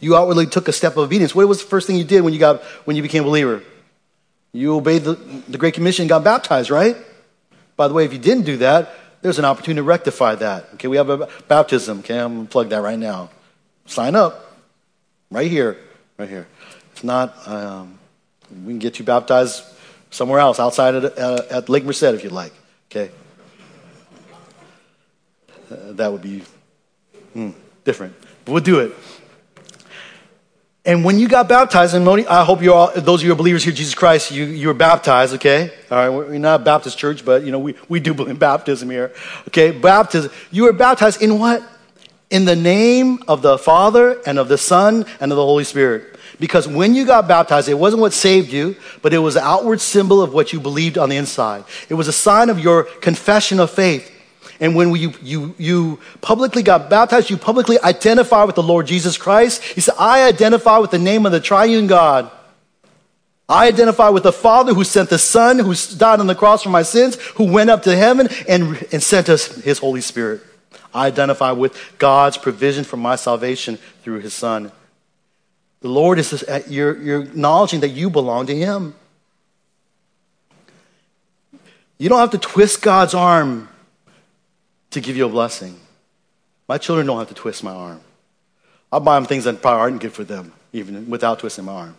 You outwardly took a step of obedience. What was the first thing you did when you, got, when you became a believer? You obeyed the, the Great Commission got baptized, right? By the way, if you didn't do that, there's an opportunity to rectify that. Okay, we have a baptism. Okay, I'm going to plug that right now. Sign up. Right here. Right here. If not, um, we can get you baptized somewhere else, outside of, uh, at Lake Merced if you'd like. Okay? Uh, that would be hmm, different. But we'll do it. And when you got baptized, and I hope you all, those of you who are believers here, Jesus Christ, you, you were baptized, okay? All right, we're not a Baptist church, but, you know, we, we do believe in baptism here. Okay, baptism. You were baptized in what? In the name of the Father and of the Son and of the Holy Spirit. Because when you got baptized, it wasn't what saved you, but it was an outward symbol of what you believed on the inside. It was a sign of your confession of faith. And when you, you, you publicly got baptized, you publicly identify with the Lord Jesus Christ. He said, I identify with the name of the triune God. I identify with the Father who sent the Son, who died on the cross for my sins, who went up to heaven and, and sent us his Holy Spirit. I identify with God's provision for my salvation through his Son. The Lord is, uh, you're, you're acknowledging that you belong to him. You don't have to twist God's arm to give you a blessing. My children don't have to twist my arm. I'll buy them things that probably aren't good for them, even without twisting my arm.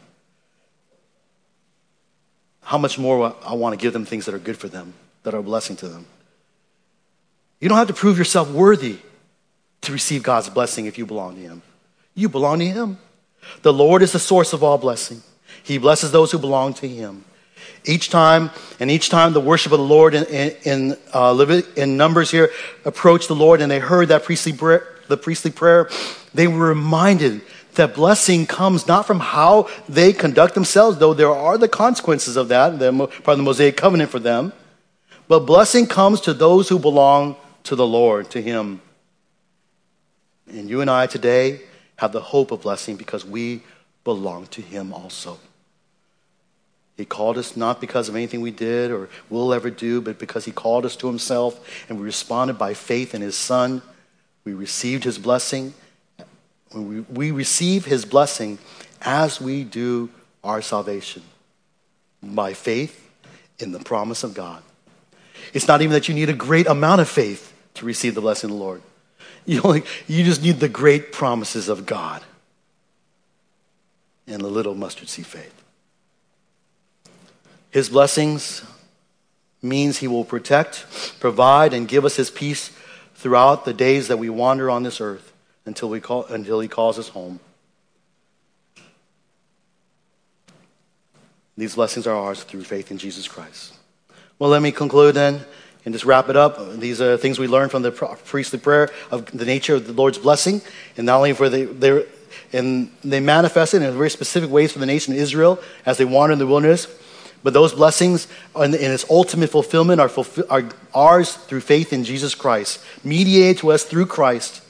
How much more I want to give them things that are good for them, that are a blessing to them. You don't have to prove yourself worthy to receive God's blessing if you belong to Him. You belong to Him. The Lord is the source of all blessing. He blesses those who belong to Him. Each time, and each time the worship of the Lord in, in, uh, in Numbers here approached the Lord and they heard that priestly prayer, the priestly prayer, they were reminded that blessing comes not from how they conduct themselves, though there are the consequences of that, the, part of the Mosaic covenant for them, but blessing comes to those who belong to the Lord, to Him. And you and I today have the hope of blessing because we belong to Him also. He called us not because of anything we did or will ever do, but because He called us to Himself and we responded by faith in His Son. We received His blessing. We, receive His blessing as we do our salvation by faith in the promise of God. It's not even that you need a great amount of faith to receive the blessing of the Lord. You, only, you just need the great promises of God and a little mustard seed faith. His blessings means He will protect, provide, and give us His peace throughout the days that we wander on this earth until, we call, until He calls us home. These blessings are ours through faith in Jesus Christ. Well, let me conclude then and just wrap it up. These are things we learned from the priestly prayer of the nature of the Lord's blessing, and not only for the, and they manifested in very specific ways for the nation of Israel as they wandered in the wilderness. But those blessings in, its ultimate fulfillment are, are ours through faith in Jesus Christ, mediated to us through Christ.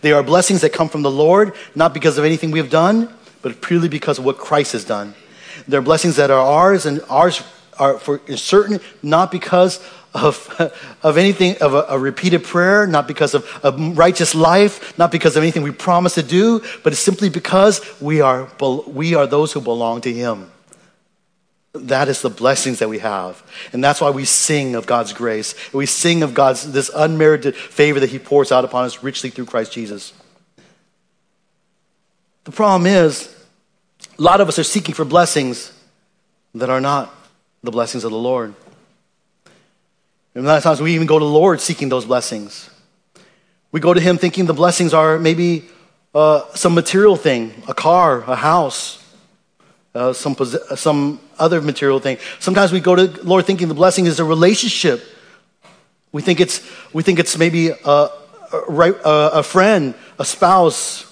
They are blessings that come from the Lord, not because of anything we have done, but purely because of what Christ has done. They're blessings that are ours and ours are for certain, not because of, of anything, of a, a repeated prayer, not because of a righteous life, not because of anything we promise to do, but it's simply because we are, we are those who belong to Him. That is the blessings that we have. And that's why we sing of God's grace. We sing of God's, this unmerited favor that He pours out upon us richly through Christ Jesus. The problem is, a lot of us are seeking for blessings that are not the blessings of the Lord. And a lot of times we even go to the Lord seeking those blessings. We go to Him thinking the blessings are maybe uh, some material thing, a car, a house, uh, some, some other material thing. Sometimes we go to Lord thinking the blessing is a relationship. We think it's, we think it's maybe a, a, a, a friend, a spouse,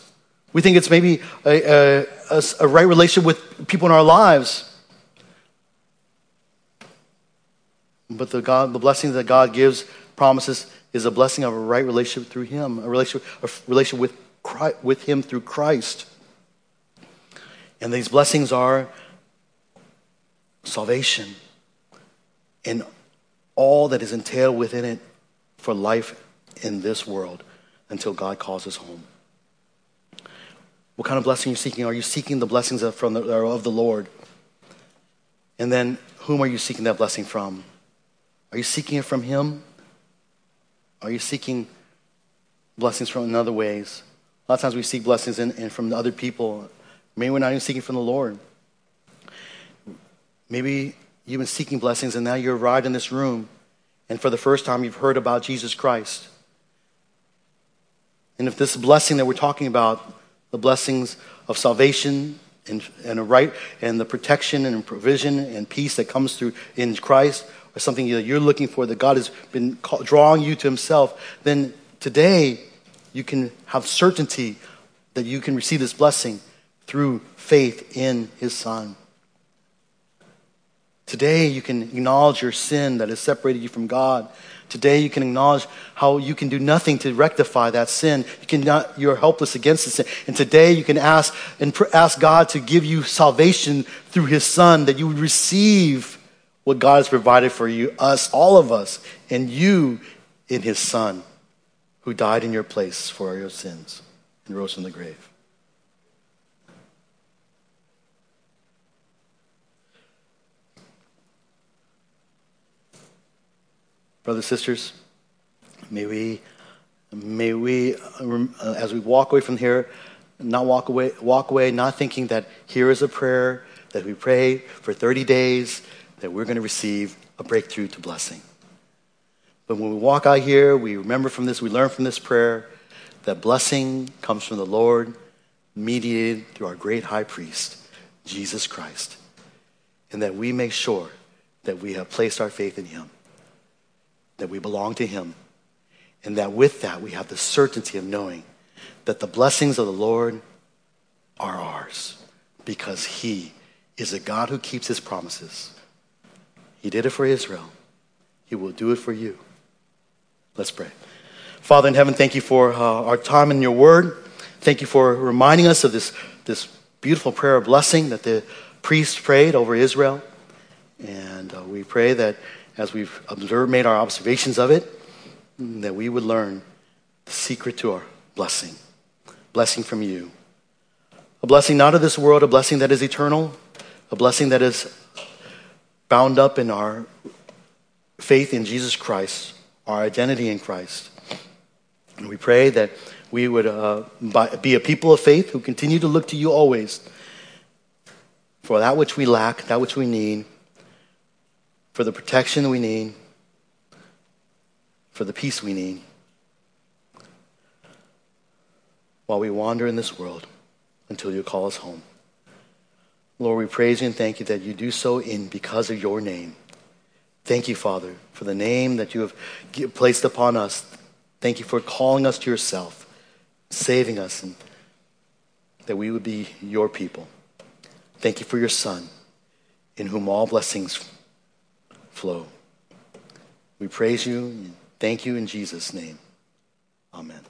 we think it's maybe a, a, a right relationship with people in our lives. But the, God, the blessing that God gives, promises, is a blessing of a right relationship through Him, a relationship, a relationship with, Christ, with Him through Christ. And these blessings are salvation and all that is entailed within it for life in this world until God calls us home. What kind of blessing are you seeking? Are you seeking the blessings of, from the, of the Lord? And then, whom are you seeking that blessing from? Are you seeking it from Him? Are you seeking blessings from in other ways? A lot of times we seek blessings in, in from other people. Maybe we're not even seeking from the Lord. Maybe you've been seeking blessings and now you arrived in this room and for the first time you've heard about Jesus Christ. And if this blessing that we're talking about the blessings of salvation and, and a right and the protection and provision and peace that comes through in Christ or something that you're looking for that God has been drawing you to himself, then today you can have certainty that you can receive this blessing through faith in his son. Today you can acknowledge your sin that has separated you from God Today you can acknowledge how you can do nothing to rectify that sin. You can not, you're helpless against the sin. And today you can ask and pr- ask God to give you salvation through his son, that you would receive what God has provided for you, us, all of us, and you in his son, who died in your place for your sins and rose from the grave. Brothers, sisters, may we, may we, uh, as we walk away from here, not walk away, walk away not thinking that here is a prayer that we pray for 30 days that we're going to receive a breakthrough to blessing. But when we walk out here, we remember from this, we learn from this prayer that blessing comes from the Lord, mediated through our great high priest, Jesus Christ, and that we make sure that we have placed our faith in him that we belong to Him. And that with that, we have the certainty of knowing that the blessings of the Lord are ours because He is a God who keeps His promises. He did it for Israel, He will do it for you. Let's pray. Father in heaven, thank you for uh, our time in your word. Thank you for reminding us of this, this beautiful prayer of blessing that the priest prayed over Israel. And uh, we pray that as we've observed, made our observations of it, that we would learn the secret to our blessing. Blessing from you. A blessing not of this world, a blessing that is eternal, a blessing that is bound up in our faith in Jesus Christ, our identity in Christ. And we pray that we would uh, be a people of faith who continue to look to you always for that which we lack, that which we need, for the protection we need, for the peace we need, while we wander in this world until you call us home. Lord, we praise you and thank you that you do so in because of your name. Thank you, Father, for the name that you have placed upon us. Thank you for calling us to yourself, saving us, and that we would be your people. Thank you for your Son, in whom all blessings flow. We praise you thank you in Jesus' name. Amen.